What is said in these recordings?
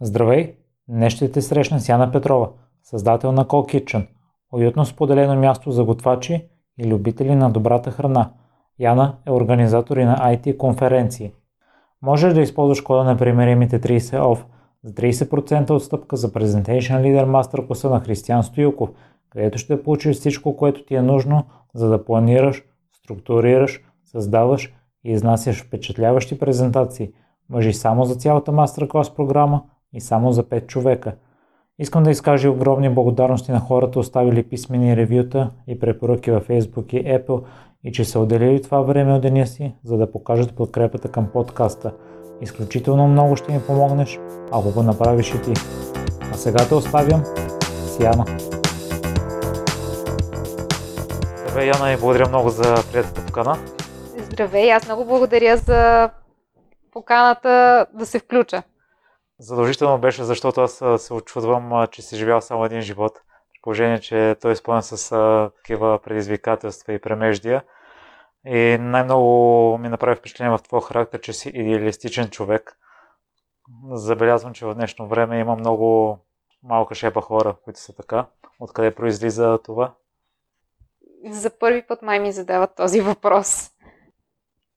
Здравей! Днес ще те срещна с Яна Петрова, създател на Call Kitchen, уютно споделено място за готвачи и любители на добрата храна. Яна е организатор и на IT конференции. Можеш да използваш кода на примеримите 30 OFF за 30% отстъпка за Presentation Leader Master класа на Християн Стоюков, където ще получиш всичко, което ти е нужно, за да планираш, структурираш, създаваш и изнасяш впечатляващи презентации. Въжи само за цялата мастер-клас програма – и само за 5 човека. Искам да изкажа огромни благодарности на хората, оставили писмени ревюта и препоръки във Facebook и Apple и че са отделили това време от деня си, за да покажат подкрепата към подкаста. Изключително много ще ми помогнеш, ако го направиш и ти. А сега те оставям с Яна. Здравей, Яна, и благодаря много за приятелата покана. Здравей, аз много благодаря за поканата да се включа. Задължително беше, защото аз се очудвам, че си живял само един живот. Положение, че той е изпълнен с такива предизвикателства и премеждия. И най-много ми направи впечатление в твоя характер, че си идеалистичен човек. Забелязвам, че в днешно време има много малка шепа хора, които са така. Откъде произлиза това? За първи път май ми задават този въпрос.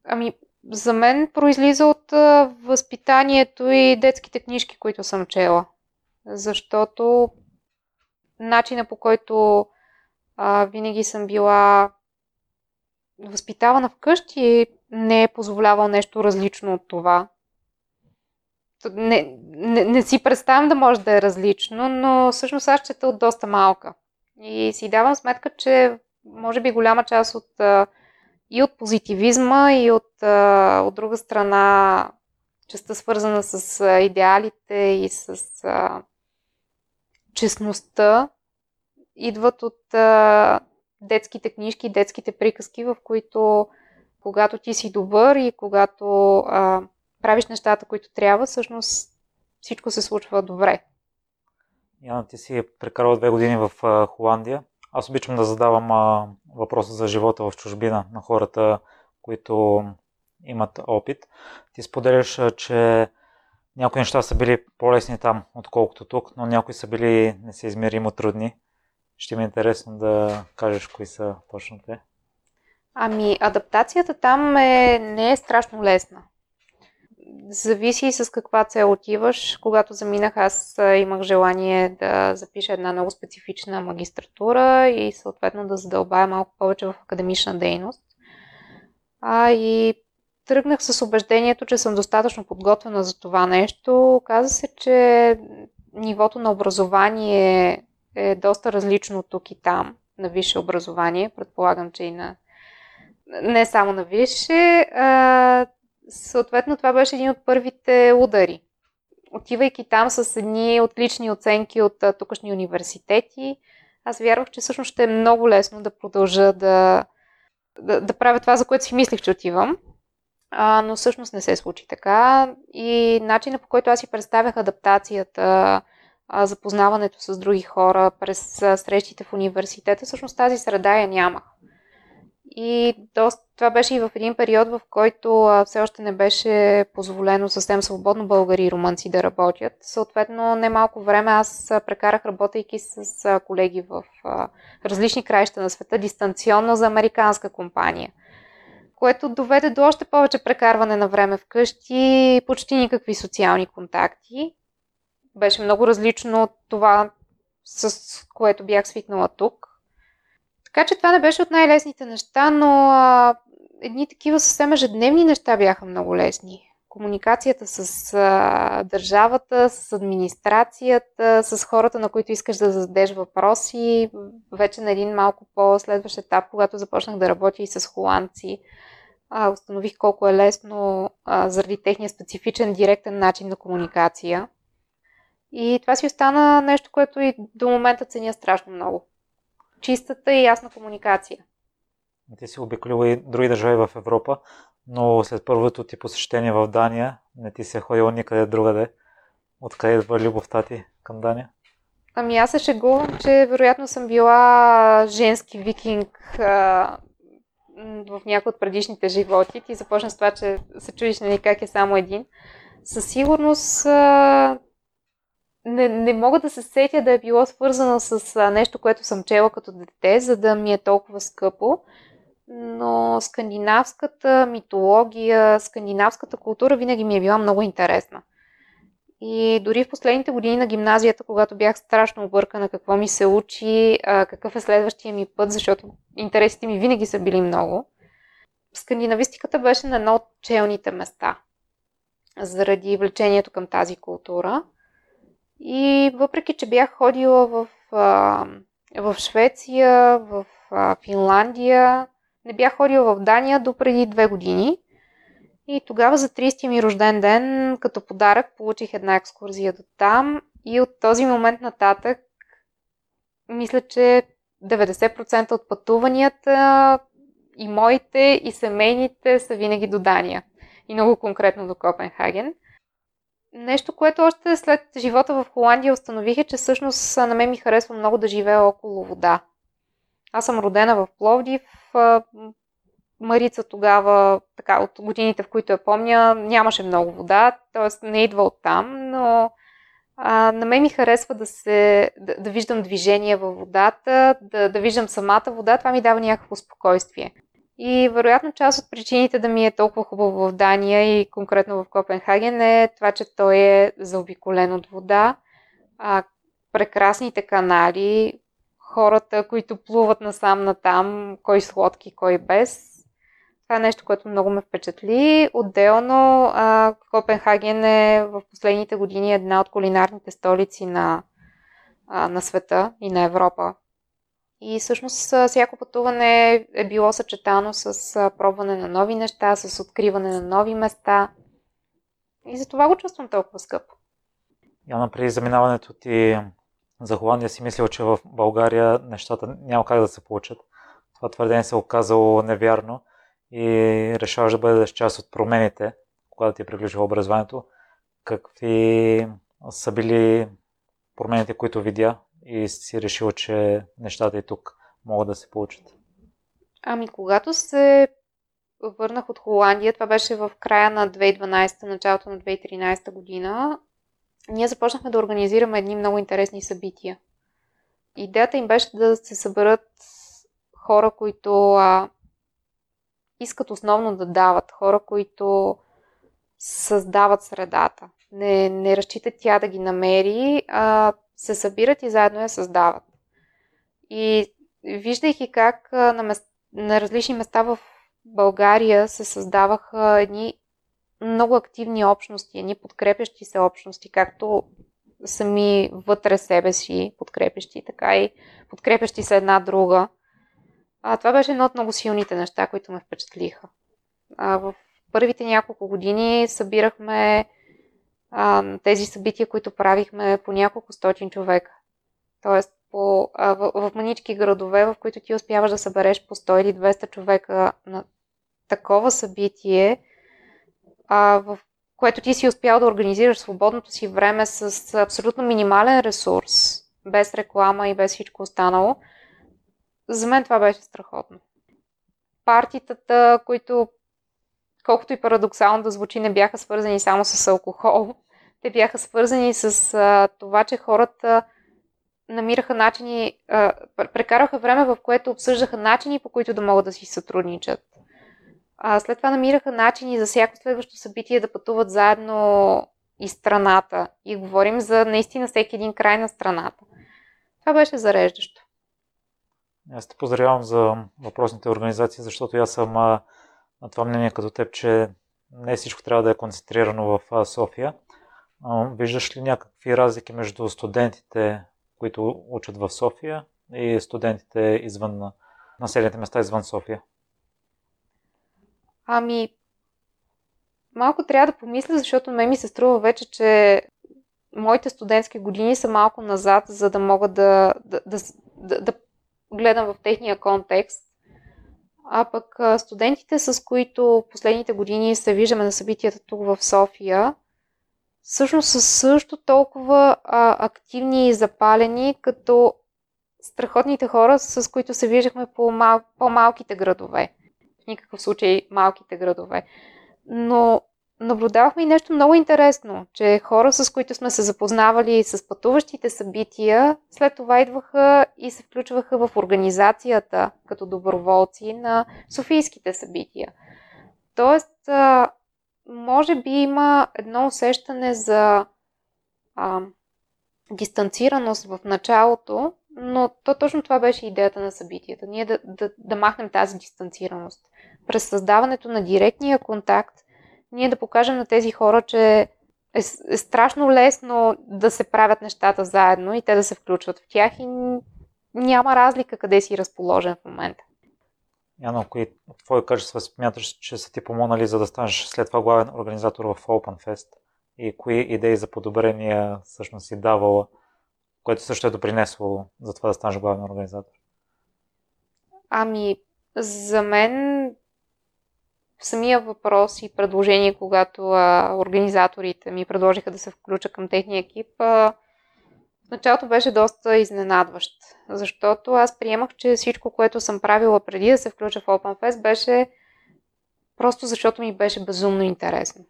Ами, за мен произлиза от възпитанието и детските книжки, които съм чела. Защото начина по който а, винаги съм била възпитавана вкъщи не е позволявал нещо различно от това. Не, не, не си представям да може да е различно, но всъщност аз чета от доста малка. И си давам сметка, че може би голяма част от а, и от позитивизма, и от, от друга страна частта свързана с идеалите и с а, честността идват от а, детските книжки, детските приказки, в които когато ти си добър и когато а, правиш нещата, които трябва, всъщност всичко се случва добре. Яна, ти си прекарала две години в Холандия. Аз обичам да задавам а, въпроса за живота в чужбина на хората, които имат опит. Ти споделяш, че някои неща са били по-лесни там, отколкото тук, но някои са били несъизмеримо трудни. Ще ми е интересно да кажеш кои са точно те. Ами, адаптацията там е, не е страшно лесна зависи с каква цел отиваш. Когато заминах, аз имах желание да запиша една много специфична магистратура и съответно да задълбая малко повече в академична дейност. А, и тръгнах с убеждението, че съм достатъчно подготвена за това нещо. Оказа се, че нивото на образование е доста различно тук и там, на висше образование. Предполагам, че и на не само на висше. А, съответно това беше един от първите удари. Отивайки там с едни отлични оценки от тукашни университети, аз вярвах, че всъщност ще е много лесно да продължа да, да, да правя това, за което си мислих, че отивам. А, но всъщност не се случи така. И начина по който аз си представях адаптацията, а, запознаването с други хора през а, срещите в университета, всъщност тази среда я нямах. И доста, това беше и в един период, в който а, все още не беше позволено съвсем свободно българи и румънци да работят. Съответно, немалко време аз прекарах работейки с а, колеги в а, различни краища на света, дистанционно за американска компания което доведе до още повече прекарване на време вкъщи, почти никакви социални контакти. Беше много различно от това, с което бях свикнала тук. Така че това не беше от най-лесните неща, но а, едни такива съвсем ежедневни неща бяха много лесни. Комуникацията с а, държавата, с администрацията, с хората, на които искаш да зададеш въпроси. Вече на един малко по-следващ етап, когато започнах да работя и с холандци, а, установих колко е лесно а, заради техния специфичен, директен начин на комуникация. И това си остана нещо, което и до момента ценя страшно много чистата и ясна комуникация. Ти си обиколила и други държави в Европа, но след първото ти посещение в Дания не ти се е ходила никъде другаде. Откъде идва любовта ти към Дания? Ами аз се шегувам, че вероятно съм била женски викинг а, в някои от предишните животи. Ти започна с това, че се чудиш нали, как е само един. Със сигурност а, не, не мога да се сетя да е било свързано с а, нещо, което съм чела като дете, за да ми е толкова скъпо. Но скандинавската митология, скандинавската култура винаги ми е била много интересна. И дори в последните години на гимназията, когато бях страшно объркана какво ми се учи, а, какъв е следващия ми път, защото интересите ми винаги са били много, скандинавистиката беше на едно от челните места заради влечението към тази култура. И въпреки, че бях ходила в, а, в Швеция, в а, Финландия, не бях ходила в Дания до преди две години. И тогава за 30-я ми рожден ден, като подарък, получих една екскурзия до там. И от този момент нататък, мисля, че 90% от пътуванията и моите, и семейните са винаги до Дания. И много конкретно до Копенхаген. Нещо, което още след живота в Холандия установих е, че всъщност на мен ми харесва много да живея около вода. Аз съм родена в Пловдив. Марица тогава, така, от годините, в които я помня, нямаше много вода, т.е. не идва от там, но а, на мен ми харесва да, се, да, да виждам движение във водата, да, да виждам самата вода, това ми дава някакво спокойствие. И вероятно част от причините да ми е толкова хубаво в Дания и конкретно в Копенхаген е това, че той е заобиколен от вода, а, прекрасните канали, хората, които плуват насам натам, кой с лодки, кой без. Това е нещо, което много ме впечатли. Отделно а, Копенхаген е в последните години една от кулинарните столици на, а, на света и на Европа. И всъщност всяко пътуване е било съчетано с пробване на нови неща, с откриване на нови места. И за това го чувствам толкова скъпо. Яна, при заминаването ти за Холандия си мислил, че в България нещата няма как да се получат. Това твърдение се е оказало невярно и решаваш да бъдеш част от промените, когато ти е приключило образованието. Какви са били промените, които видя и си решил, че нещата и тук могат да се получат? Ами, когато се върнах от Холандия, това беше в края на 2012, началото на 2013 година, ние започнахме да организираме едни много интересни събития. Идеята им беше да се съберат хора, които а, искат основно да дават, хора, които създават средата. Не, не разчитат тя да ги намери, а се събират и заедно я създават. И виждайки как на, мест, на различни места в България се създаваха едни много активни общности, едни подкрепящи се общности, както сами вътре себе си подкрепящи, така и подкрепящи се една друга. А, това беше едно от много силните неща, които ме впечатлиха. А, в първите няколко години събирахме а, тези събития, които правихме по няколко стотин човека. Тоест, по, а, в, в манички градове, в които ти успяваш да събереш по 100 или 200 човека на такова събитие, а, в което ти си успял да организираш свободното си време с абсолютно минимален ресурс, без реклама и без всичко останало, за мен това беше страхотно. Партитата, които колкото и парадоксално да звучи, не бяха свързани само с алкохол. Те бяха свързани с а, това, че хората намираха начини, а, прекараха време, в което обсъждаха начини, по които да могат да си сътрудничат. А, след това намираха начини за всяко следващо събитие да пътуват заедно и страната. И говорим за наистина всеки един край на страната. Това беше зареждащо. Аз те поздравявам за въпросните организации, защото аз съм на това мнение като теб, че не всичко трябва да е концентрирано в София. Виждаш ли някакви разлики между студентите, които учат в София и студентите извън населените места извън София? Ами, малко трябва да помисля, защото ме ми се струва вече, че моите студентски години са малко назад, за да мога да, да, да, да, да гледам в техния контекст. А пък студентите, с които последните години се виждаме на събитията тук в София, всъщност са също толкова а, активни и запалени, като страхотните хора, с които се виждахме по по-малките градове. В никакъв случай малките градове. Но наблюдавахме и нещо много интересно, че хора, с които сме се запознавали с пътуващите събития, след това идваха и се включваха в организацията като доброволци на Софийските събития. Тоест, може би има едно усещане за а, дистанцираност в началото, но то точно това беше идеята на събитията. Ние да, да, да махнем тази дистанцираност. През създаването на директния контакт, ние да покажем на тези хора, че е, е страшно лесно да се правят нещата заедно и те да се включват в тях и няма разлика къде си разположен в момента. Яно, кои твои качества смяташ, че са ти помогнали за да станеш след това главен организатор в Open Fest? И кои идеи за подобрения всъщност си давала, което също е допринесло за това да станеш главен организатор? Ами, за мен самия въпрос и предложение, когато а, организаторите ми предложиха да се включа към техния екип, а, началото беше доста изненадващ, защото аз приемах, че всичко, което съм правила преди да се включа в OpenFest, беше просто защото ми беше безумно интересно.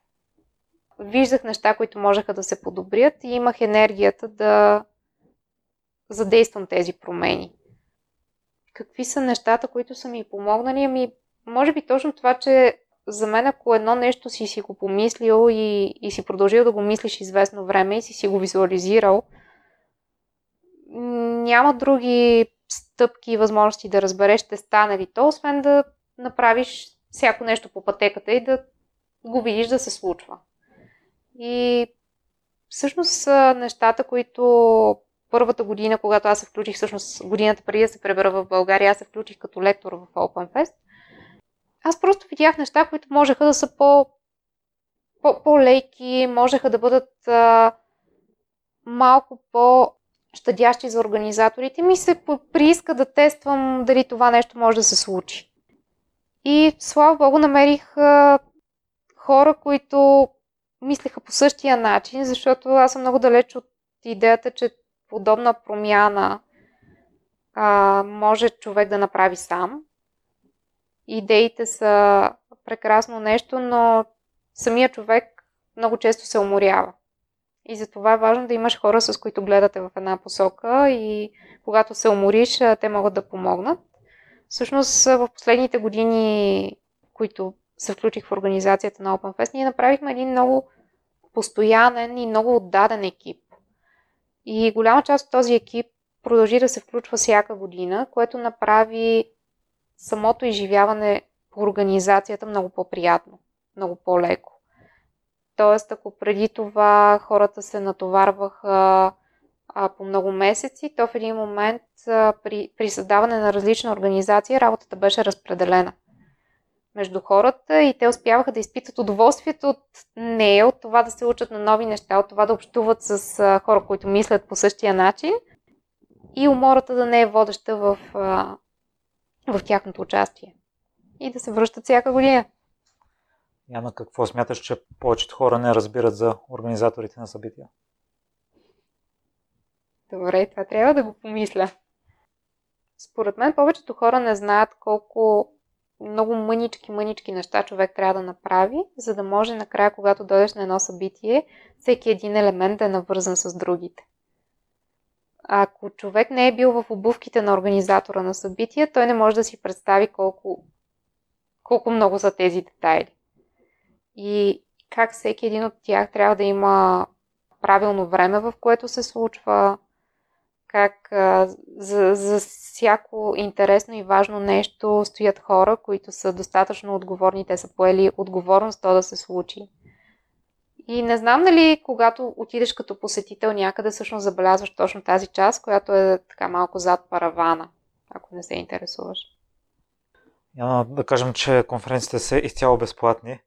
Виждах неща, които можеха да се подобрят и имах енергията да задействам тези промени. Какви са нещата, които са ми помогнали? Ами, може би точно това, че за мен ако едно нещо си си го помислил и, и си продължил да го мислиш известно време и си си го визуализирал, няма други стъпки и възможности да разбереш ще стане ли то, освен да направиш всяко нещо по пътеката и да го видиш да се случва. И всъщност нещата, които първата година, когато аз се включих, всъщност годината преди да се пребера в България, аз се включих като лектор в OpenFest – аз просто видях неща, които можеха да са по, по, по-леки, можеха да бъдат а, малко по-щадящи за организаторите. Ми се прииска да тествам дали това нещо може да се случи. И слава богу намерих хора, които мислеха по същия начин, защото аз съм много далеч от идеята, че подобна промяна а, може човек да направи сам идеите са прекрасно нещо, но самия човек много често се уморява. И затова е важно да имаш хора, с които гледате в една посока и когато се умориш, те могат да помогнат. Всъщност в последните години, които се включих в организацията на OpenFest, ние направихме един много постоянен и много отдаден екип. И голяма част от този екип продължи да се включва всяка година, което направи самото изживяване по организацията много по-приятно, много по-леко. Тоест, ако преди това хората се натоварваха а, по много месеци, то в един момент а, при, при създаване на различна организация работата беше разпределена между хората и те успяваха да изпитат удоволствието от нея, от това да се учат на нови неща, от това да общуват с а, хора, които мислят по същия начин и умората да не е водеща в а, в тяхното участие. И да се връщат всяка година. Яна, какво смяташ, че повечето хора не разбират за организаторите на събития? Добре, това трябва да го помисля. Според мен повечето хора не знаят колко много мънички, мънички неща човек трябва да направи, за да може накрая, когато дойдеш на едно събитие, всеки един елемент да е навързан с другите. Ако човек не е бил в обувките на организатора на събития, той не може да си представи колко, колко много са тези детайли. И как всеки един от тях трябва да има правилно време, в което се случва, как а, за, за всяко интересно и важно нещо стоят хора, които са достатъчно отговорни, те са поели отговорност то да се случи. И не знам дали когато отидеш като посетител някъде, всъщност забелязваш точно тази част, която е така малко зад паравана, ако не се интересуваш. Няма да кажем, че конференциите са изцяло безплатни,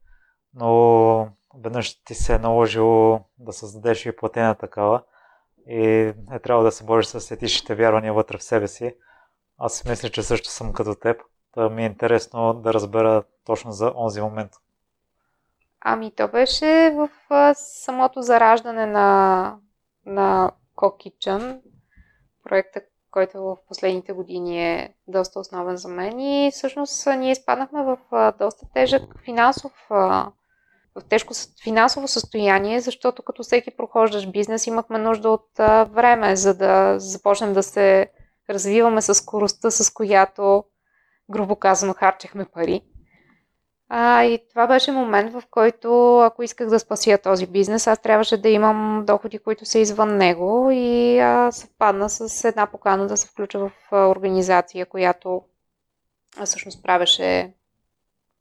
но веднъж ти се е наложило да създадеш и платена такава и е трябва да се бориш с етичните вярвания вътре в себе си. Аз мисля, че също съм като теб. Та ми е интересно да разбера точно за онзи момент, Ами то беше в самото зараждане на, на Кокичън, проекта, който в последните години е доста основен за мен и всъщност ние изпаднахме в доста тежък финансов в тежко финансово състояние, защото като всеки прохождаш бизнес, имахме нужда от време, за да започнем да се развиваме с скоростта, с която, грубо казано, харчехме пари. А, и това беше момент, в който, ако исках да спася този бизнес, аз трябваше да имам доходи, които са извън него и а, съвпадна с една покана да се включа в а, организация, която а, всъщност правеше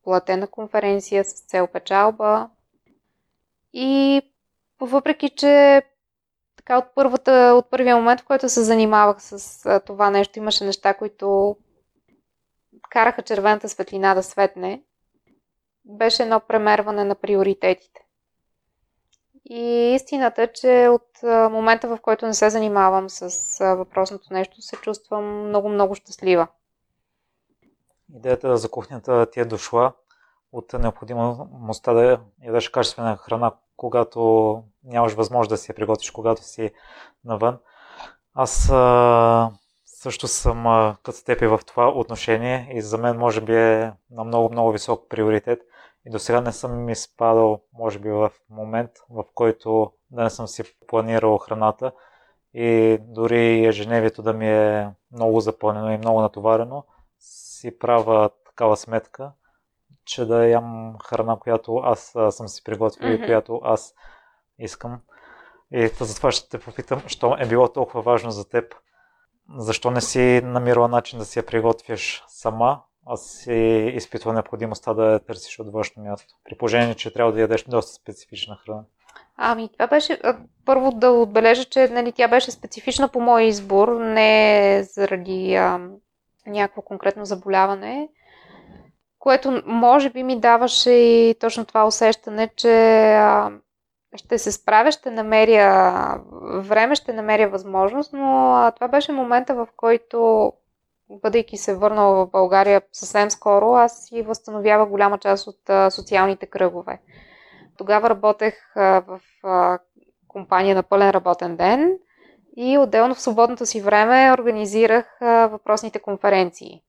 платена конференция с цел печалба. И въпреки, че така от, първата, от първия момент, в който се занимавах с това нещо, имаше неща, които караха червената светлина да светне, беше едно премерване на приоритетите. И истината е, че от момента, в който не се занимавам с въпросното нещо, се чувствам много-много щастлива. Идеята за кухнята ти е дошла от необходимостта да ядеш качествена храна, когато нямаш възможност да си я приготвиш, когато си навън. Аз а, също съм а, като теб и в това отношение и за мен може би е на много-много висок приоритет. И до сега не съм изпадал, може би, в момент, в който да не съм си планирал храната и дори ежедневието да ми е много запълнено и много натоварено, си правя такава сметка, че да ям храна, която аз съм си приготвил mm-hmm. и която аз искам. И затова ще те попитам, що е било толкова важно за теб, защо не си намирала начин да си я приготвиш сама, а си изпитва необходимостта да я търсиш от външно място, при положение, че трябва да ядеш доста специфична храна. Ами, това беше първо да отбележа, че нали, тя беше специфична по мой избор, не заради а, някакво конкретно заболяване, което може би ми даваше и точно това усещане, че ще се справя, ще намеря време, ще намеря възможност, но това беше момента, в който бъдейки се върнала в България съвсем скоро, аз си възстановявах голяма част от социалните кръгове. Тогава работех в компания на пълен работен ден и отделно в свободното си време организирах въпросните конференции.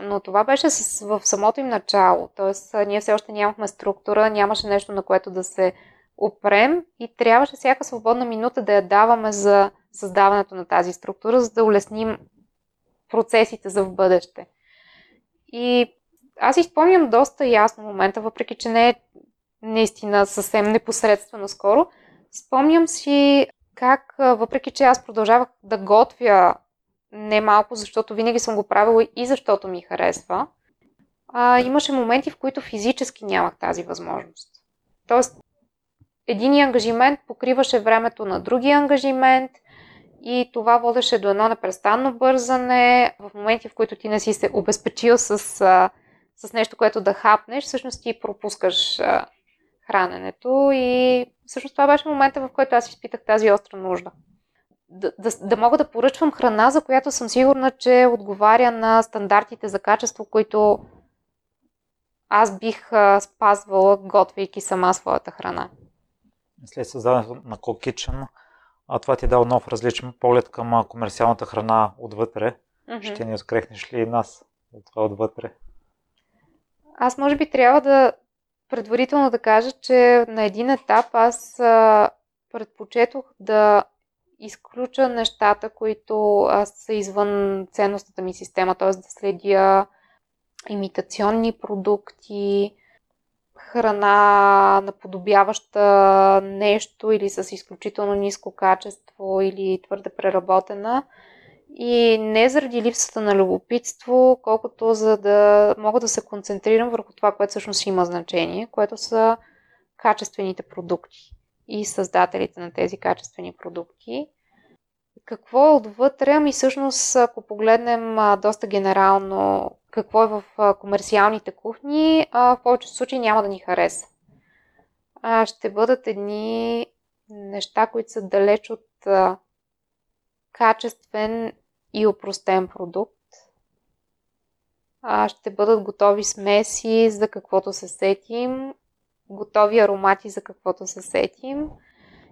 Но това беше в самото им начало, т.е. ние все още нямахме структура, нямаше нещо на което да се опрем и трябваше всяка свободна минута да я даваме за създаването на тази структура, за да улесним процесите за в бъдеще. И аз изпомням доста ясно момента, въпреки че не е наистина съвсем непосредствено скоро. Спомням си как, въпреки че аз продължавах да готвя не малко, защото винаги съм го правила и защото ми харесва, а, имаше моменти, в които физически нямах тази възможност. Тоест, един ангажимент покриваше времето на другия ангажимент – и това водеше до едно непрестанно бързане. В моменти, в които ти не си се обезпечил с, с нещо, което да хапнеш, всъщност ти пропускаш храненето. И всъщност това беше момента, в който аз изпитах тази остра нужда. Да, да, да мога да поръчвам храна, за която съм сигурна, че отговаря на стандартите за качество, които аз бих а, спазвала, готвейки сама своята храна. След създаването на Cold Kitchen, а това ти е дал нов различен поглед към комерциалната храна отвътре. Mm-hmm. Ще ни открехнеш ли и нас от това отвътре? Аз може би трябва да предварително да кажа, че на един етап аз а, предпочетох да изключа нещата, които аз са извън ценностната ми система, т.е. да следя имитационни продукти, храна, наподобяваща нещо или с изключително ниско качество или твърде преработена. И не заради липсата на любопитство, колкото за да мога да се концентрирам върху това, което всъщност има значение, което са качествените продукти и създателите на тези качествени продукти. Какво е отвътре? Ами всъщност, ако погледнем доста генерално какво е в комерциалните кухни, в повечето случаи няма да ни хареса. Ще бъдат едни неща, които са далеч от качествен и упростен продукт. А, ще бъдат готови смеси за каквото се сетим, готови аромати за каквото се сетим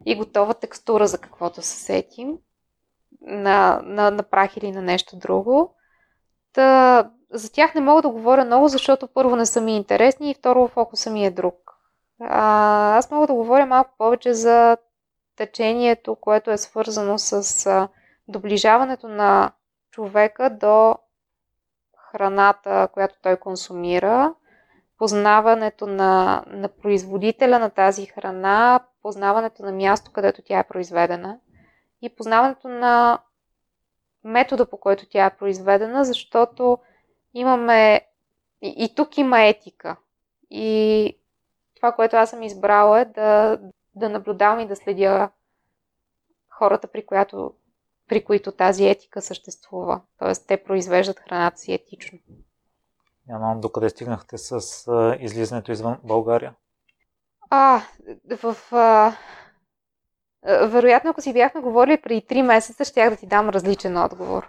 и готова текстура за каквото се сетим на, на, на прах или на нещо друго. Та, за тях не мога да говоря много, защото първо не са ми интересни и второ фокуса ми е друг. А, аз мога да говоря малко повече за течението, което е свързано с доближаването на човека до храната, която той консумира, познаването на, на производителя на тази храна, познаването на място, където тя е произведена и познаването на метода, по който тя е произведена, защото имаме и, и тук има етика. И това, което аз съм избрала е да, да наблюдавам и да следя хората, при, която, при които тази етика съществува. Тоест, те произвеждат храната си етично. Нямам докъде стигнахте с а, излизането извън България? А, в... А, вероятно, ако си бяхме говорили преди 3 месеца, щях да ти дам различен отговор.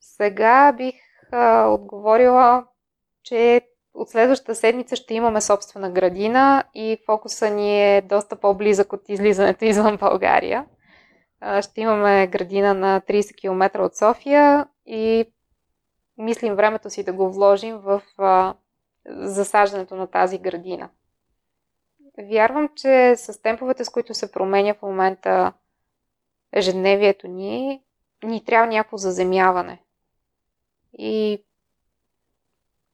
Сега бих а, отговорила, че от следващата седмица ще имаме собствена градина и фокуса ни е доста по-близък от излизането извън България. Ще имаме градина на 30 км от София и мислим времето си да го вложим в засаждането на тази градина. Вярвам, че с темповете, с които се променя в момента ежедневието ни, ни трябва някакво заземяване. И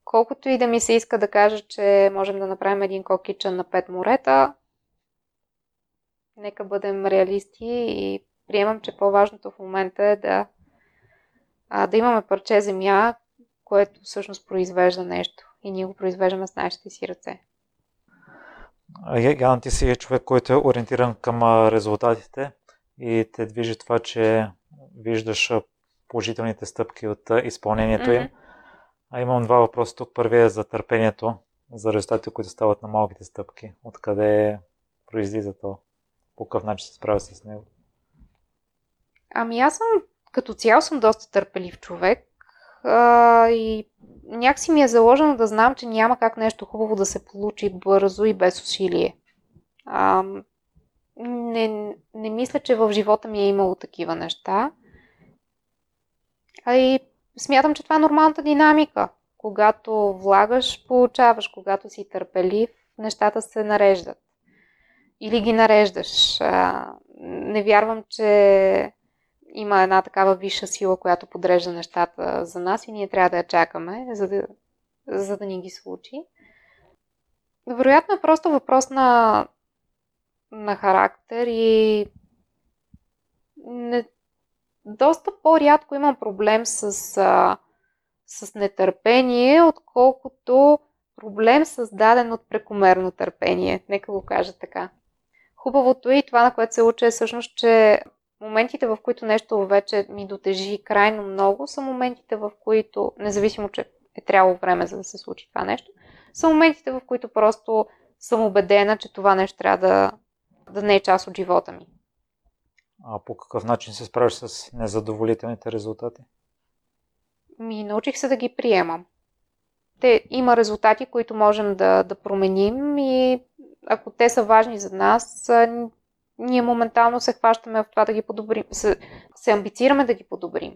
колкото и да ми се иска да кажа, че можем да направим един кокичен на пет морета, нека бъдем реалисти и приемам, че по-важното в момента е да, а, да имаме парче земя, което всъщност произвежда нещо. И ние го произвеждаме с нашите си ръце. Яна, ти си човек, който е ориентиран към резултатите и те движи това, че виждаш положителните стъпки от изпълнението им. Mm-hmm. А имам два въпроса тук. Първият е за търпението, за резултатите, които стават на малките стъпки. Откъде произлиза то? По какъв начин се справя с него? Ами аз съм, като цяло съм доста търпелив човек а, и някакси ми е заложено да знам, че няма как нещо хубаво да се получи бързо и без усилие. А, не, не мисля, че в живота ми е имало такива неща. А и смятам, че това е нормалната динамика. Когато влагаш, получаваш. Когато си търпелив, нещата се нареждат. Или ги нареждаш. А, не вярвам, че има една такава висша сила, която подрежда нещата за нас и ние трябва да я чакаме, за да, за да ни ги случи. Вероятно е просто въпрос на, на характер и не, доста по-рядко имам проблем с, а, с нетърпение, отколкото проблем създаден от прекомерно търпение. Нека го кажа така. Хубавото е и това, на което се уча е всъщност, че моментите, в които нещо вече ми дотежи крайно много, са моментите, в които, независимо, че е трябвало време за да се случи това нещо, са моментите, в които просто съм убедена, че това нещо трябва да, да не е част от живота ми. А по какъв начин се справиш с незадоволителните резултати? Ми научих се да ги приемам. Те има резултати, които можем да, да променим и ако те са важни за нас, ние моментално се хващаме в това да ги подобрим, се, се амбицираме да ги подобрим.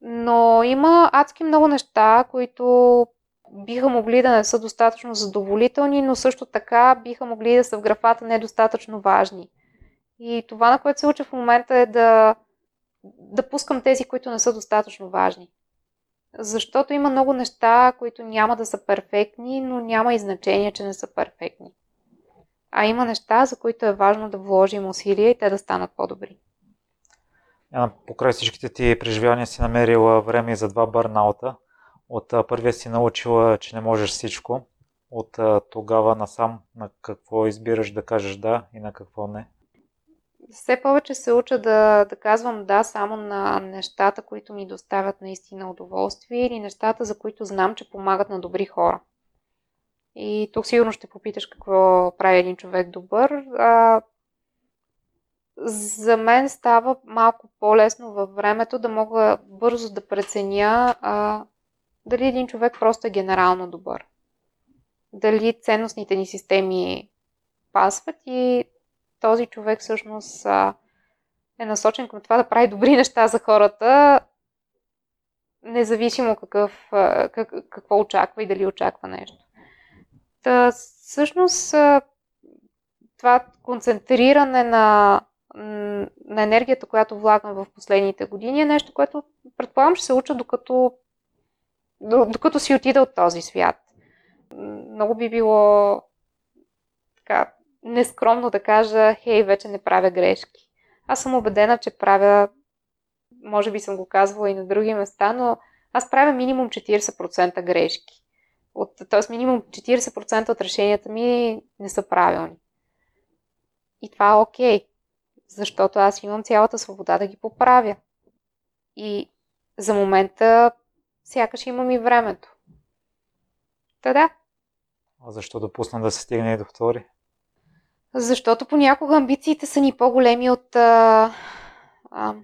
Но има адски много неща, които биха могли да не са достатъчно задоволителни, но също така биха могли да са в графата недостатъчно важни. И това, на което се уча в момента е да, да пускам тези, които не са достатъчно важни. Защото има много неща, които няма да са перфектни, но няма и значение, че не са перфектни. А има неща, за които е важно да вложим усилия и те да станат по-добри. Покрай всичките ти преживявания си намерила време за два бърнаута. От първия си научила, че не можеш всичко. От тогава насам на какво избираш да кажеш да и на какво не? все повече се уча да, да казвам да само на нещата, които ми доставят наистина удоволствие или нещата, за които знам, че помагат на добри хора. И тук сигурно ще попиташ какво прави един човек добър. А, за мен става малко по-лесно във времето да мога бързо да преценя а, дали един човек просто е генерално добър. Дали ценностните ни системи пасват и този човек всъщност е насочен към това да прави добри неща за хората, независимо какъв, как, какво очаква и дали очаква нещо. Та, всъщност, това концентриране на, на енергията, която влагам в последните години, е нещо, което предполагам ще се уча докато, докато си отида от този свят. Много би било така нескромно да кажа, хей, вече не правя грешки. Аз съм убедена, че правя, може би съм го казвала и на други места, но аз правя минимум 40% грешки. От, т.е. минимум 40% от решенията ми не са правилни. И това е окей, okay, защото аз имам цялата свобода да ги поправя. И за момента сякаш имам и времето. Та да. А защо допусна да се стигне и до втори? Защото понякога амбициите са ни по-големи от а, а,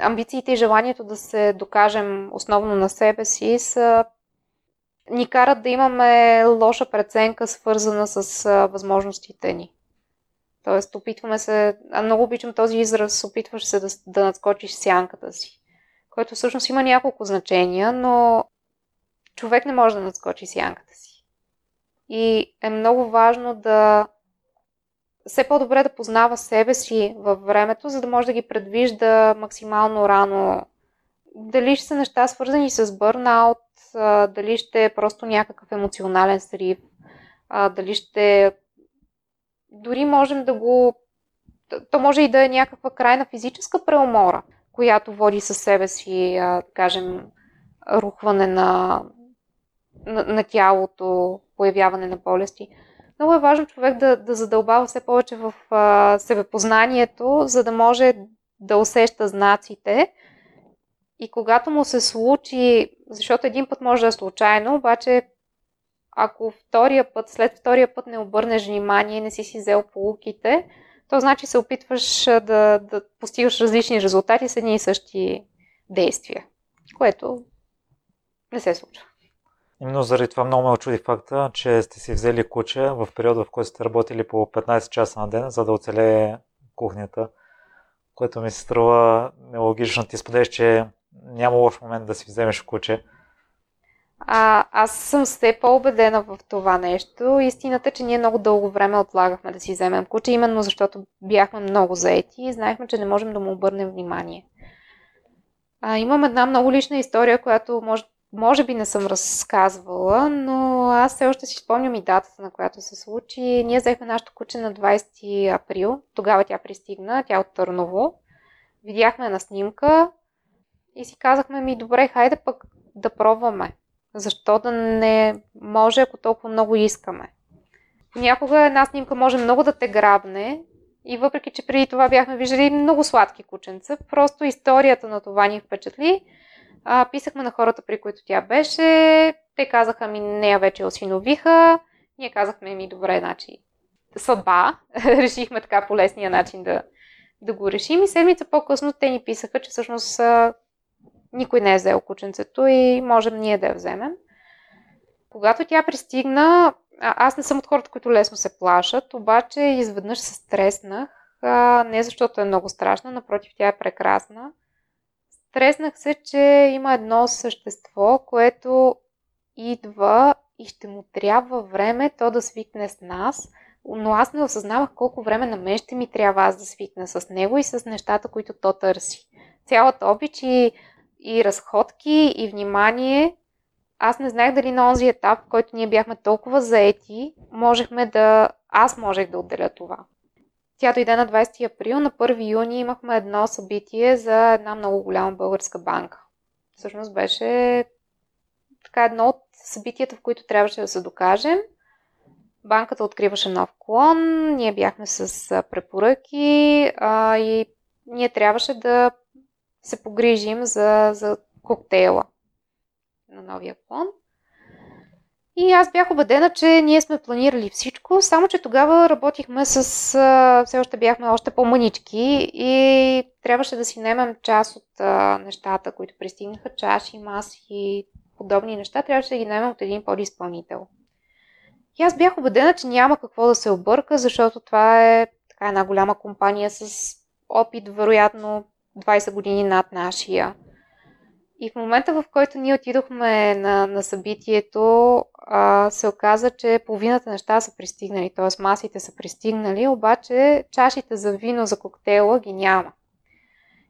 амбициите и желанието да се докажем основно на себе си са ни карат да имаме лоша преценка, свързана с а, възможностите ни. Тоест, опитваме се, а много обичам този израз, опитваш се да, да надскочиш сянката си, който всъщност има няколко значения, но човек не може да надскочи сянката си. И е много важно да все по-добре да познава себе си във времето, за да може да ги предвижда максимално рано. Дали ще са неща свързани с бърнаут, дали ще е просто някакъв емоционален срив, дали ще дори можем да го... То може и да е някаква крайна физическа преумора, която води със себе си, кажем, рухване на, на, на тялото, появяване на болести. Много е важно човек да, да задълбава все повече в а, себепознанието, за да може да усеща знаците. И когато му се случи, защото един път може да е случайно, обаче ако втория път, след втория път не обърнеш внимание, не си си взел полуките, то значи се опитваш да, да постигаш различни резултати с едни и същи действия, което не се случва. Именно заради това много ме очуди факта, че сте си взели куче в периода, в който сте работили по 15 часа на ден, за да оцелее кухнята, което ми се струва нелогично. Ти споделиш, че няма лош момент да си вземеш куче. А, аз съм все по-убедена в това нещо. Истината че ние много дълго време отлагахме да си вземем куче, именно защото бяхме много заети и знаехме, че не можем да му обърнем внимание. А, имам една много лична история, която може може би не съм разказвала, но аз все още си спомням и датата, на която се случи. Ние взехме нашото куче на 20 април. Тогава тя пристигна, тя от Търново. Видяхме на снимка и си казахме ми, добре, хайде пък да пробваме. Защо да не може, ако толкова много искаме? Някога една снимка може много да те грабне и въпреки, че преди това бяхме виждали много сладки кученца, просто историята на това ни впечатли а, писахме на хората, при които тя беше. Те казаха ми, нея вече осиновиха. Ние казахме ми, добре, значи съдба. Решихме така по лесния начин да, да го решим. И седмица по-късно те ни писаха, че всъщност никой не е взел кученцето и можем ние да я вземем. Когато тя пристигна, аз не съм от хората, които лесно се плашат, обаче изведнъж се стреснах. Не защото е много страшна, напротив, тя е прекрасна. Стреснах се, че има едно същество, което идва и ще му трябва време то да свикне с нас, но аз не осъзнавах колко време на мен ще ми трябва аз да свикна с него и с нещата, които то търси. Цялата обич и, и разходки и внимание, аз не знаех дали на онзи етап, в който ние бяхме толкова заети, можехме да... Аз можех да отделя това. Тя дойде на 20 април. На 1 юни имахме едно събитие за една много голяма българска банка. Всъщност беше така едно от събитията, в които трябваше да се докажем. Банката откриваше нов клон, ние бяхме с препоръки а, и ние трябваше да се погрижим за, за коктейла на новия клон. И аз бях убедена, че ние сме планирали всичко, само че тогава работихме с... все още бяхме още по-мънички и трябваше да си немем част от а, нещата, които пристигнаха, чаши, маси и подобни неща, трябваше да ги немем от един подизпълнител. И аз бях убедена, че няма какво да се обърка, защото това е така една голяма компания с опит, вероятно 20 години над нашия. И в момента, в който ние отидохме на, на събитието, а, се оказа, че половината неща са пристигнали, т.е. масите са пристигнали, обаче чашите за вино за коктейла ги няма.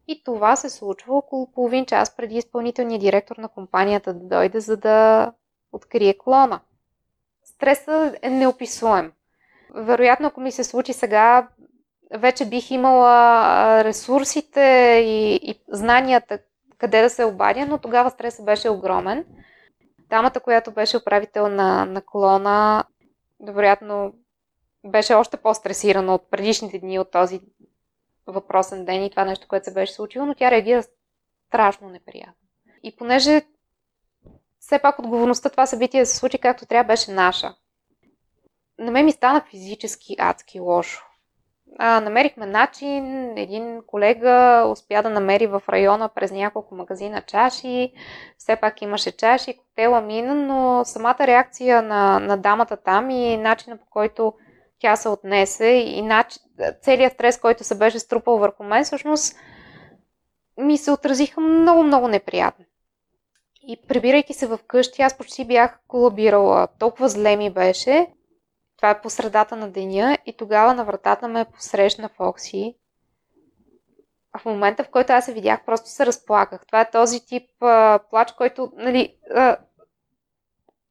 И това се случва около половин час преди изпълнителния директор на компанията да дойде, за да открие клона. Стресът е неописуем. Вероятно, ако ми се случи сега, вече бих имала ресурсите и, и знанията къде да се обадя, но тогава стресът беше огромен. Дамата, която беше управител на, на колона, вероятно беше още по-стресирана от предишните дни от този въпросен ден и това нещо, което се беше случило, но тя реагира страшно неприятно. И понеже все пак отговорността това събитие се случи както трябва беше наша. На мен ми стана физически адски лошо а, намерихме начин. Един колега успя да намери в района през няколко магазина чаши. Все пак имаше чаши, коктейла мина, но самата реакция на, на дамата там и начина по който тя се отнесе и начин, целият стрес, който се беше струпал върху мен, всъщност ми се отразиха много, много неприятно. И прибирайки се в къщи, аз почти бях колабирала. Толкова зле ми беше, това е по средата на деня и тогава на вратата ме посрещна Фокси. А в момента, в който аз се видях, просто се разплаках. Това е този тип а, плач, който, нали, а,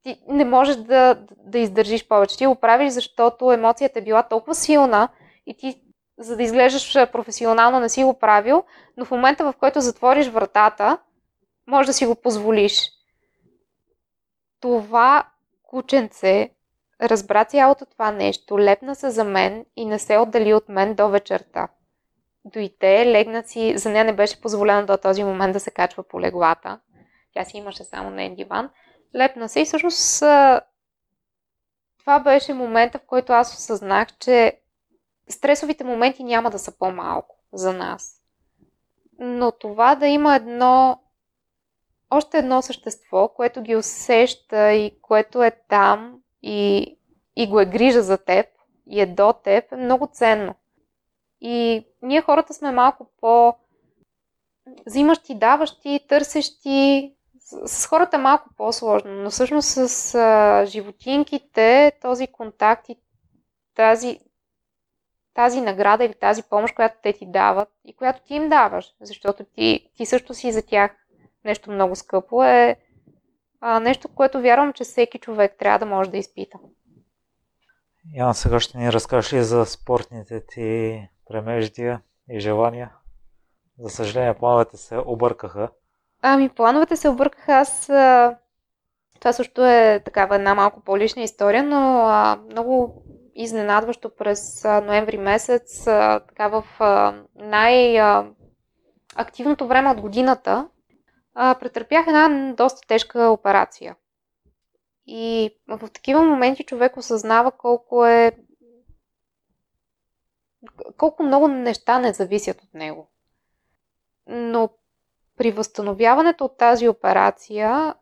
ти не можеш да, да издържиш повече. Ти го правиш, защото емоцията е била толкова силна и ти, за да изглеждаш професионално, не си го правил, но в момента, в който затвориш вратата, може да си го позволиш. Това кученце Разбра цялото това нещо, лепна се за мен и не се отдали от мен до вечерта. Дойде, легна си, за нея не беше позволено до този момент да се качва по леглата. Тя си имаше само на един диван. Лепна се и всъщност това беше момента, в който аз осъзнах, че стресовите моменти няма да са по-малко за нас. Но това да има едно още едно същество, което ги усеща и което е там и, и го е грижа за теб и е до теб, е много ценно. И ние хората сме малко по взимащи, даващи, търсещи. С, с хората малко по-сложно, но всъщност с а, животинките този контакт и тази, тази награда или тази помощ, която те ти дават и която ти им даваш, защото ти, ти също си за тях нещо много скъпо, е а, нещо, което вярвам, че всеки човек трябва да може да изпита. Яна, сега ще ни разкажеш ли за спортните ти премеждия и желания? За съжаление, плановете се объркаха. Ами, плановете се объркаха. Аз. А... Това също е такава една малко по-лична история, но а, много изненадващо през а, ноември месец, а, така в а, най-активното време от годината, а, претърпях една доста тежка операция. И в такива моменти човек осъзнава колко е. колко много неща не зависят от него. Но при възстановяването от тази операция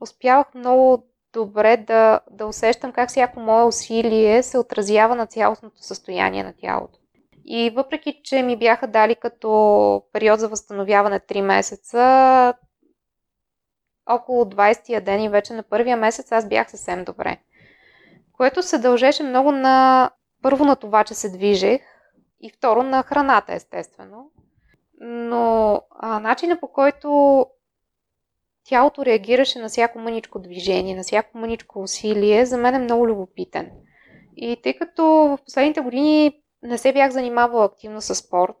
успявах много добре да, да усещам как всяко мое усилие се отразява на цялостното състояние на тялото. И въпреки, че ми бяха дали като период за възстановяване 3 месеца, около 20-я ден и вече на първия месец аз бях съвсем добре. Което се дължеше много на първо на това, че се движех и второ на храната, естествено. Но а, начина по който тялото реагираше на всяко мъничко движение, на всяко мъничко усилие, за мен е много любопитен. И тъй като в последните години не се бях занимавала активно с спорт,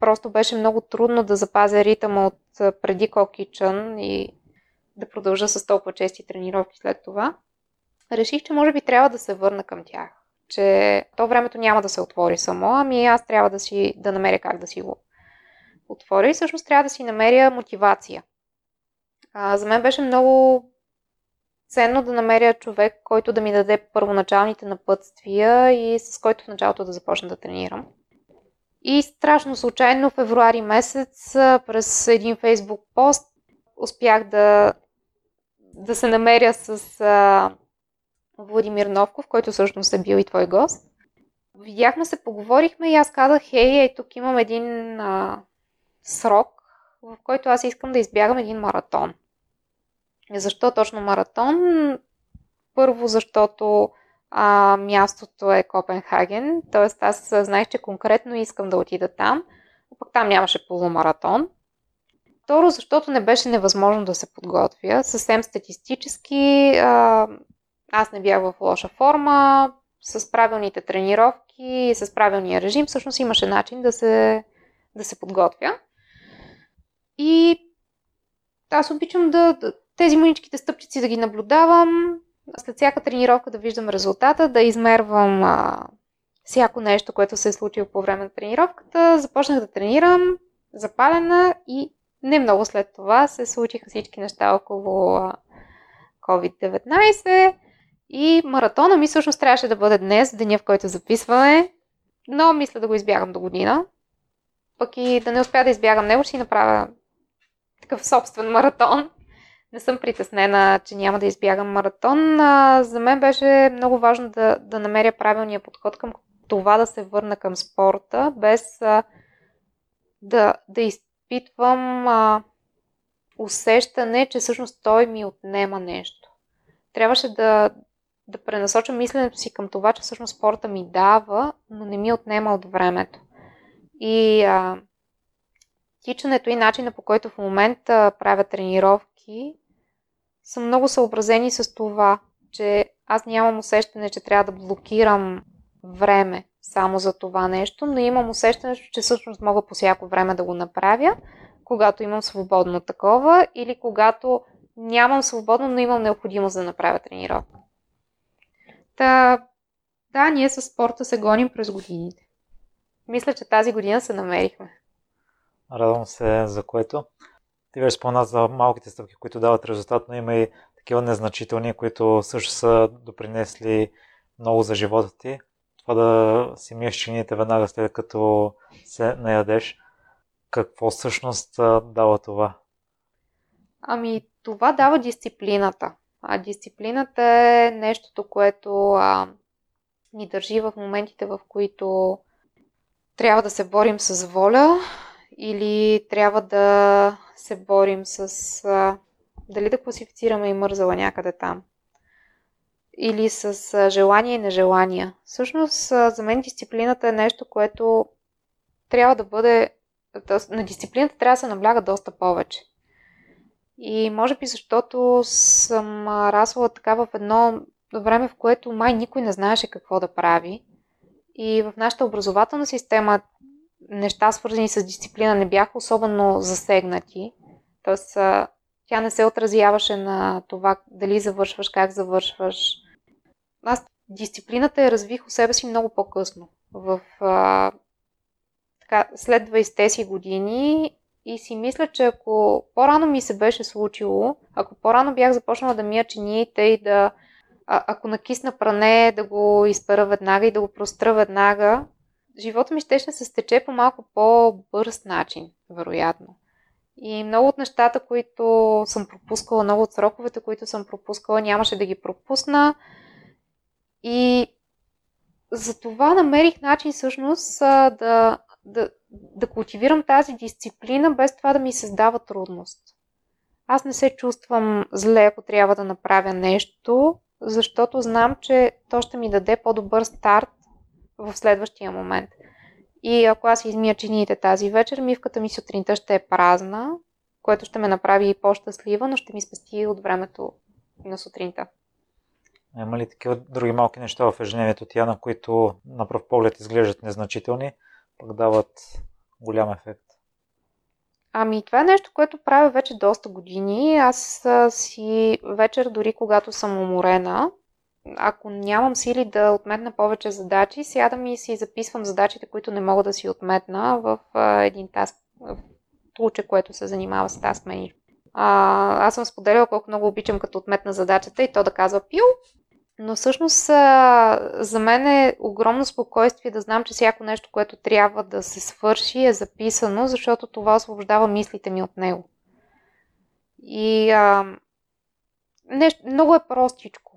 просто беше много трудно да запазя ритъма от преди Кокичън и да продължа с толкова чести тренировки след това. Реших, че може би трябва да се върна към тях. Че то времето няма да се отвори само, ами аз трябва да, си, да намеря как да си го отворя и всъщност трябва да си намеря мотивация. А, за мен беше много ценно да намеря човек, който да ми даде първоначалните напътствия и с който в началото да започна да тренирам. И страшно случайно февруари месец през един фейсбук пост успях да, да се намеря с а, Владимир Новков, който всъщност е бил и твой гост. Видяхме се, поговорихме и аз казах, хей, ей, тук имам един а, срок, в който аз искам да избягам един маратон. Защо точно маратон? Първо, защото а, мястото е Копенхаген, т.е. аз знаех, че конкретно искам да отида там, а пък там нямаше полумаратон. Второ, защото не беше невъзможно да се подготвя. Съвсем статистически, а, аз не бях в лоша форма, с правилните тренировки, с правилния режим, всъщност имаше начин да се, да се подготвя. И аз обичам да, тези маничките стъпчици да ги наблюдавам, след всяка тренировка да виждам резултата, да измервам а, всяко нещо, което се е случило по време на тренировката. Започнах да тренирам, запалена и не много след това се случиха всички неща около а, COVID-19 и маратона ми всъщност трябваше да бъде днес, деня в който записваме, но мисля да го избягам до година. Пък и да не успя да избягам него, ще си направя такъв собствен маратон. Не съм притеснена, че няма да избягам маратон. За мен беше много важно да, да намеря правилния подход към това да се върна към спорта, без да, да изпитвам усещане, че всъщност той ми отнема нещо. Трябваше да, да пренасоча мисленето си към това, че всъщност спорта ми дава, но не ми отнема от времето. И а, тичането и начина по който в момента правя тренировки са много съобразени с това, че аз нямам усещане, че трябва да блокирам време само за това нещо, но имам усещането, че всъщност мога по всяко време да го направя, когато имам свободно такова или когато нямам свободно, но имам необходимост да направя тренировка. Та, да, ние с спорта се гоним през годините. Мисля, че тази година се намерихме. Радвам се за което. Ти вече спомена за малките стъпки, които дават резултат, но има и такива незначителни, които също са допринесли много за живота ти. Това да си миеш чините веднага след като се наядеш. Какво всъщност дава това? Ами, това дава дисциплината. А дисциплината е нещото, което а, ни държи в моментите, в които трябва да се борим с воля или трябва да се борим с... А, дали да класифицираме и мързала някъде там. Или с а, желание и нежелания. Всъщност, а, за мен дисциплината е нещо, което трябва да бъде... На дисциплината трябва да се набляга доста повече. И може би защото съм расла така в едно време, в което май никой не знаеше какво да прави. И в нашата образователна система неща, свързани с дисциплина, не бяха особено засегнати. Тоест, тя не се отразяваше на това дали завършваш, как завършваш. Аз дисциплината я развих у себе си много по-късно. В, а, така, след 20-те си години и си мисля, че ако по-рано ми се беше случило, ако по-рано бях започнала да мия чиниите и да, а, ако накисна пране, да го изпера веднага и да го простра веднага, живота ми ще, ще се стече по малко по-бърз начин, вероятно. И много от нещата, които съм пропускала, много от сроковете, които съм пропускала, нямаше да ги пропусна. И за това намерих начин всъщност да, да, да култивирам тази дисциплина, без това да ми създава трудност. Аз не се чувствам зле, ако трябва да направя нещо, защото знам, че то ще ми даде по-добър старт в следващия момент. И ако аз измия чиниите тази вечер, мивката ми сутринта ще е празна, което ще ме направи по-щастлива, но ще ми спести от времето на сутринта. Има ли такива други малки неща в ежедневието ти, на които на пръв поглед изглеждат незначителни, пък дават голям ефект? Ами, това е нещо, което правя вече доста години. Аз си вечер, дори когато съм уморена, ако нямам сили да отметна повече задачи, сядам и си записвам задачите, които не мога да си отметна в един таск, в тулче, което се занимава с task management. А, аз съм споделяла колко много обичам като отметна задачата и то да казва пил. Но всъщност за мен е огромно спокойствие да знам, че всяко нещо, което трябва да се свърши е записано, защото това освобождава мислите ми от него. И а, нещо, много е простичко.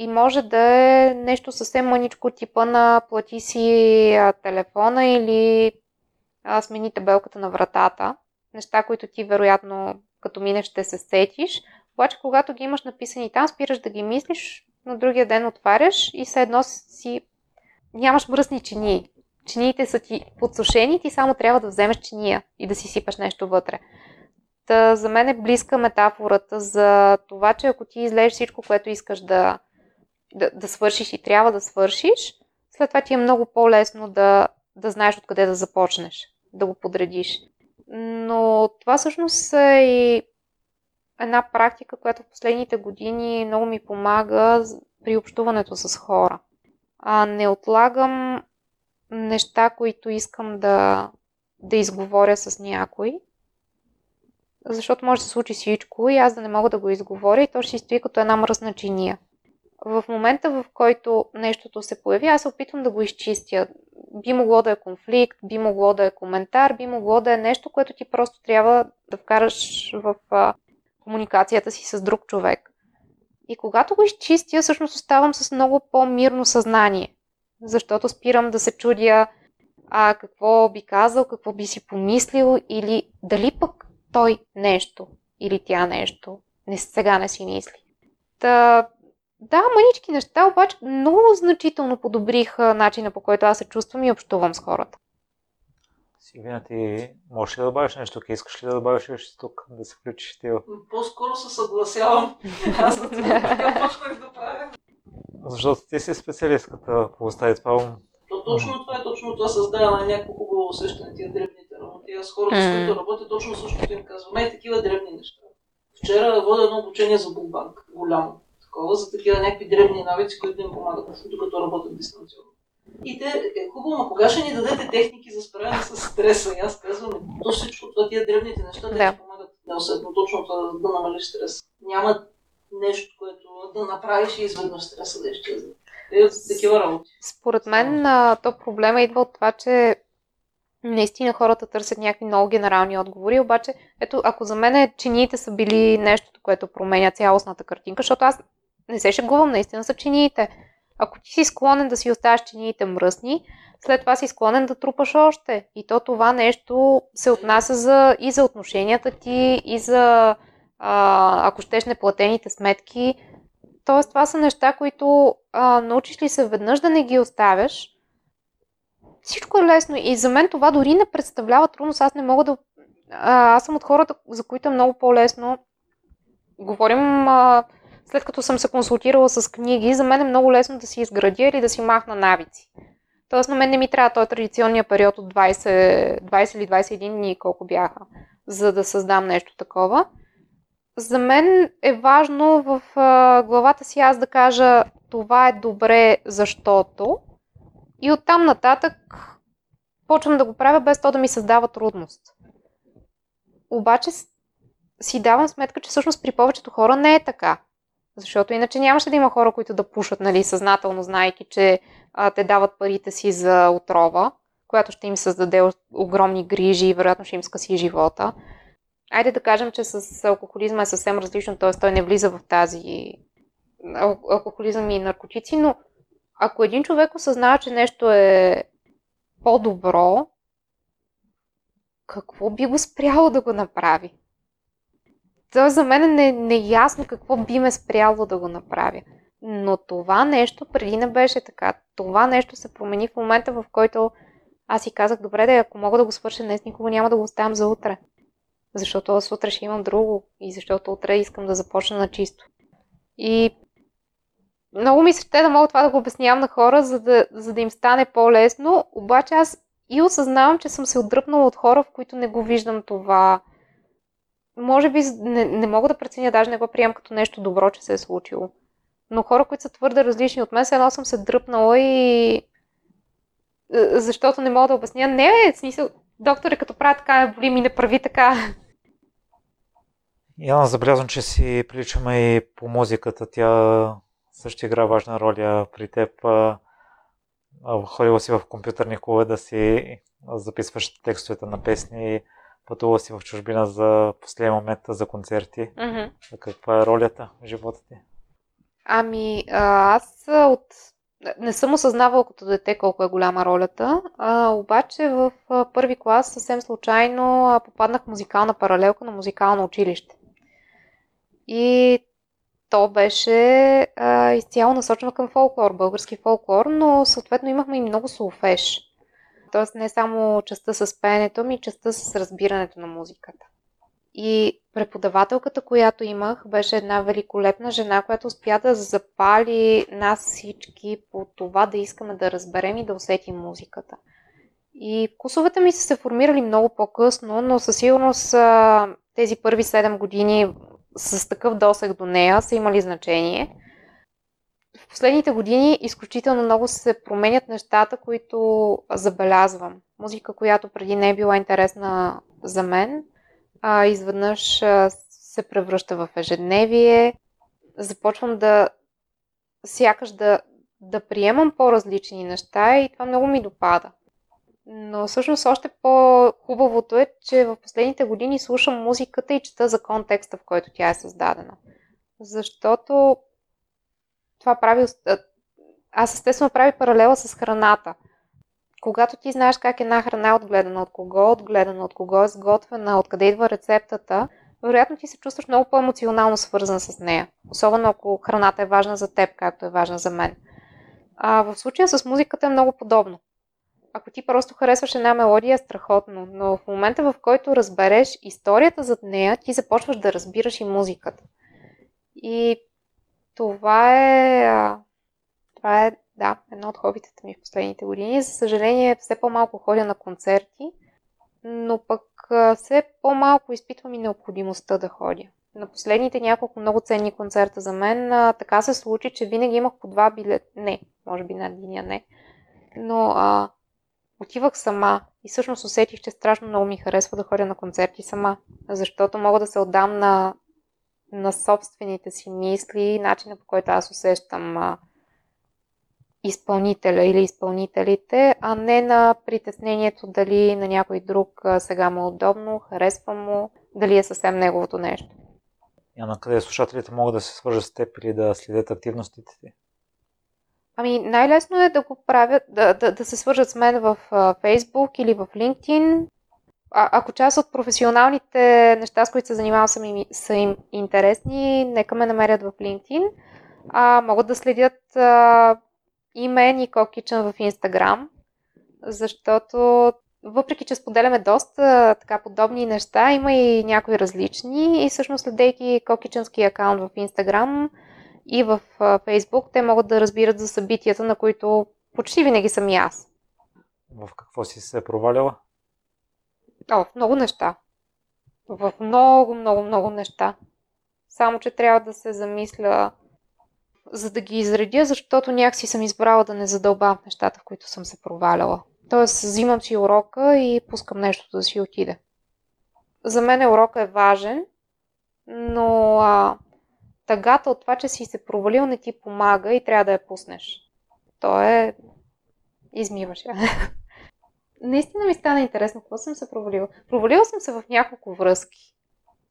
И може да е нещо съвсем мъничко типа на плати си а, телефона или а, смени табелката на вратата. Неща, които ти вероятно като минеш ще се сетиш. Обаче когато ги имаш написани там, спираш да ги мислиш, на другия ден отваряш и все едно си нямаш мръсни чинии. Чиниите са ти подсушени, ти само трябва да вземеш чиния и да си сипаш нещо вътре. Та, за мен е близка метафората за това, че ако ти излезеш всичко, което искаш да, да, да свършиш и трябва да свършиш, след това ти е много по-лесно да, да знаеш откъде да започнеш, да го подредиш. Но това всъщност е и една практика, която в последните години много ми помага при общуването с хора. А, не отлагам неща, които искам да, да изговоря с някой, защото може да се случи всичко и аз да не мога да го изговоря и то ще стои като една мръсна чиния. В момента, в който нещото се появи, аз се опитвам да го изчистя. Би могло да е конфликт, би могло да е коментар, би могло да е нещо, което ти просто трябва да вкараш в а, комуникацията си с друг човек. И когато го изчистя, всъщност оставам с много по-мирно съзнание, защото спирам да се чудя а какво би казал, какво би си помислил или дали пък той нещо или тя нещо не, сега не си мисли. Та, да, мънички неща, обаче много значително подобриха начина по който аз се чувствам и общувам с хората. Силвина, ти можеш ли да добавиш нещо? Къде искаш ли да добавиш нещо тук, да се включиш ти? По-скоро се съгласявам. Аз почнах да правя. Защото ти си специалистката по остави това. То, точно това е, точно това създава на някакво хубаво усещане, тия дребните работи. Аз хората, с които работя, точно същото им казвам. Ей, такива дребни неща. Вчера водя едно обучение за букбанк, голямо такова, за такива някакви древни навици, които им помагат, докато работят дистанционно. И те, е хубаво, но кога ще ни дадете техники за справяне с стреса? И аз казвам, то всичко това, тия древните неща, да. те помагат да усетно точно това, да намалиш стрес. Няма нещо, което да направиш и изведнъж стреса да изчезне. Е, такива работи. Според мен то проблема идва от това, че наистина хората търсят някакви много генерални отговори, обаче ето, ако за мен чиниите са били нещото, което променя цялостната картинка, защото аз не се шегувам, наистина са чиниите. Ако ти си склонен да си оставаш чиниите мръсни, след това си склонен да трупаш още. И то това нещо се отнася за, и за отношенията ти, и за, а, ако щеш, неплатените сметки. Тоест, това са неща, които а, научиш ли се веднъж да не ги оставяш, всичко е лесно. И за мен това дори не представлява трудност. Аз не мога да... А, аз съм от хората, за които е много по-лесно. Говорим... А, след като съм се консултирала с книги, за мен е много лесно да си изградя или да си махна навици. Тоест на мен не ми трябва този традиционния период от 20, 20 или 21 дни, колко бяха, за да създам нещо такова. За мен е важно в а, главата си аз да кажа това е добре, защото и оттам нататък почвам да го правя без то да ми създава трудност. Обаче си давам сметка, че всъщност при повечето хора не е така. Защото иначе нямаше да има хора, които да пушат, нали, съзнателно, знайки, че а, те дават парите си за отрова, която ще им създаде огромни грижи и вероятно ще им скъси живота. Айде да кажем, че с алкохолизма е съвсем различно, т.е. той не влиза в тази алкохолизъм и наркотици, но ако един човек осъзнава, че нещо е по-добро, какво би го спряло да го направи? То за мен е неясно какво би ме спряло да го направя. Но това нещо преди не беше така. Това нещо се промени в момента, в който аз си казах, добре, да ако мога да го свърша днес, никога няма да го оставям за утре. Защото аз утре ще имам друго и защото утре искам да започна на чисто. И много ми се ще да мога това да го обяснявам на хора, за да, за да им стане по-лесно, обаче аз и осъзнавам, че съм се отдръпнала от хора, в които не го виждам това. Може би не, не мога да преценя, даже не го приемам като нещо добро, че се е случило. Но хора, които са твърде различни от мен, се едно съм се дръпнала и е, защото не мога да обясня. Не, е смисъл, докторе, като прави така, ме боли ми, не прави така. Яна, забелязвам, че си приличаме и по музиката. Тя също игра важна роля при теб. Ходила си в компютърни клубове да си записваш текстовете на песни, пътувала си в чужбина за последния момент за концерти. Mm-hmm. Каква е ролята в живота ти? Ами, аз от... не съм осъзнавала като дете колко е голяма ролята, а, обаче в първи клас съвсем случайно попаднах в музикална паралелка на музикално училище. И то беше а, изцяло насочено към фолклор, български фолклор, но съответно имахме и много солфеш. Тоест не само частта с пеенето, ми частта с разбирането на музиката. И преподавателката, която имах, беше една великолепна жена, която успя да запали нас всички по това да искаме да разберем и да усетим музиката. И вкусовете ми са се формирали много по-късно, но със сигурност тези първи 7 години с такъв досег до нея са имали значение. В последните години изключително много се променят нещата, които забелязвам. Музика, която преди не е била интересна за мен, а изведнъж се превръща в ежедневие. Започвам да сякаш да, да приемам по-различни неща и това много ми допада. Но всъщност още по-хубавото е, че в последните години слушам музиката и чета за контекста, в който тя е създадена. Защото това прави... Аз естествено прави паралела с храната. Когато ти знаеш как една храна е отгледана, от кого е отгледана, от кого е сготвена, откъде идва рецептата, вероятно ти се чувстваш много по-емоционално свързан с нея. Особено ако храната е важна за теб, както е важна за мен. А в случая с музиката е много подобно ако ти просто харесваш една мелодия, е страхотно, но в момента, в който разбереш историята зад нея, ти започваш да разбираш и музиката. И това е, това е, да, едно от хобитата ми в последните години. За съжаление, все по-малко ходя на концерти, но пък все по-малко изпитвам и необходимостта да ходя. На последните няколко много ценни концерта за мен така се случи, че винаги имах по два билета. Не, може би на единия не. Но а, отивах сама и всъщност усетих, че страшно много ми харесва да ходя на концерти сама, защото мога да се отдам на, на собствените си мисли, начина по който аз усещам а, изпълнителя или изпълнителите, а не на притеснението дали на някой друг а, сега му е удобно, харесва му, дали е съвсем неговото нещо. А на къде слушателите могат да се свържат с теб или да следят активностите ти? Ами най-лесно е да го правят, да, да, да се свържат с мен в Facebook или в LinkedIn. Ако част от професионалните неща, с които се занимавам, са, ми, са им интересни, нека ме намерят в LinkedIn. А, могат да следят а, и мен и Кокичен в Instagram, защото въпреки, че споделяме доста така подобни неща, има и някои различни и всъщност следейки Кокиченски акаунт в Instagram, и в Фейсбук, те могат да разбират за събитията, на които почти винаги съм и аз. В какво си се провалила? О, в много неща. В много, много, много неща. Само, че трябва да се замисля за да ги изредя, защото някакси съм избрала да не задълбавам нещата, в които съм се проваляла. Тоест, взимам си урока и пускам нещо да си отиде. За мен урока е важен, но а, тъгата от това, че си се провалил, не ти помага и трябва да я пуснеш. То е... Измиваш я. Наистина ми стана интересно, какво съм се провалила. Провалила съм се в няколко връзки.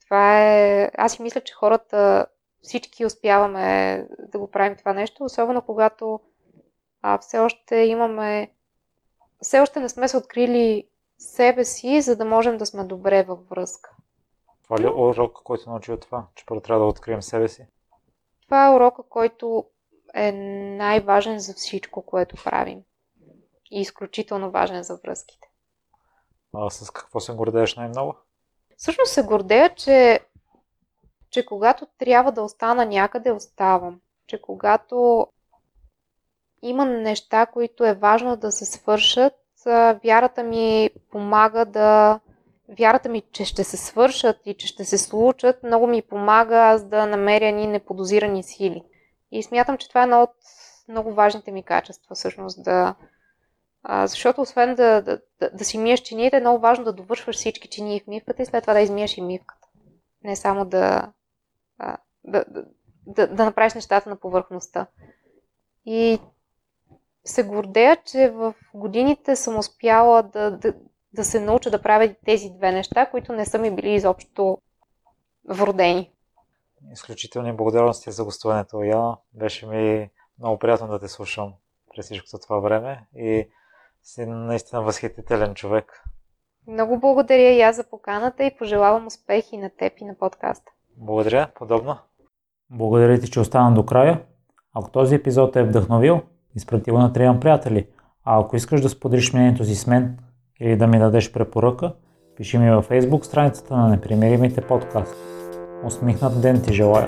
Това е... Аз си мисля, че хората всички успяваме да го правим това нещо, особено когато а, все още имаме... Все още не сме се открили себе си, за да можем да сме добре във връзка. Това ли е урок, който научи от това, че първо трябва да открием себе си? Това е урока, който е най-важен за всичко, което правим. И изключително важен за връзките. А с какво се гордееш най-много? Всъщност се гордея, че, че когато трябва да остана някъде, оставам. Че когато има неща, които е важно да се свършат, вярата ми помага да, вярата ми, че ще се свършат и че ще се случат, много ми помага аз да намеря ни неподозирани сили. И смятам, че това е едно от много важните ми качества, всъщност да... А, защото освен да, да, да, да си миеш чиниите, е много важно да довършваш всички чинии в мивката и след това да измиеш и мивката. Не само да, а, да, да, да, да направиш нещата на повърхността. И се гордея, че в годините съм успяла да, да, да се науча да правя тези две неща, които не са ми били изобщо вродени. Изключителни благодарности за гостуването, Яна. Беше ми много приятно да те слушам през всичкото това време и си наистина възхитителен човек. Много благодаря и аз за поканата и пожелавам успехи на теб и на подкаста. Благодаря, подобно. Благодаря ти, че остана до края. Ако този епизод е вдъхновил, изпрати го на трима приятели. А ако искаш да споделиш мнението си с мен или да ми дадеш препоръка, пиши ми във Facebook страницата на Непримиримите подкаст. Усмихнат ден ти желая!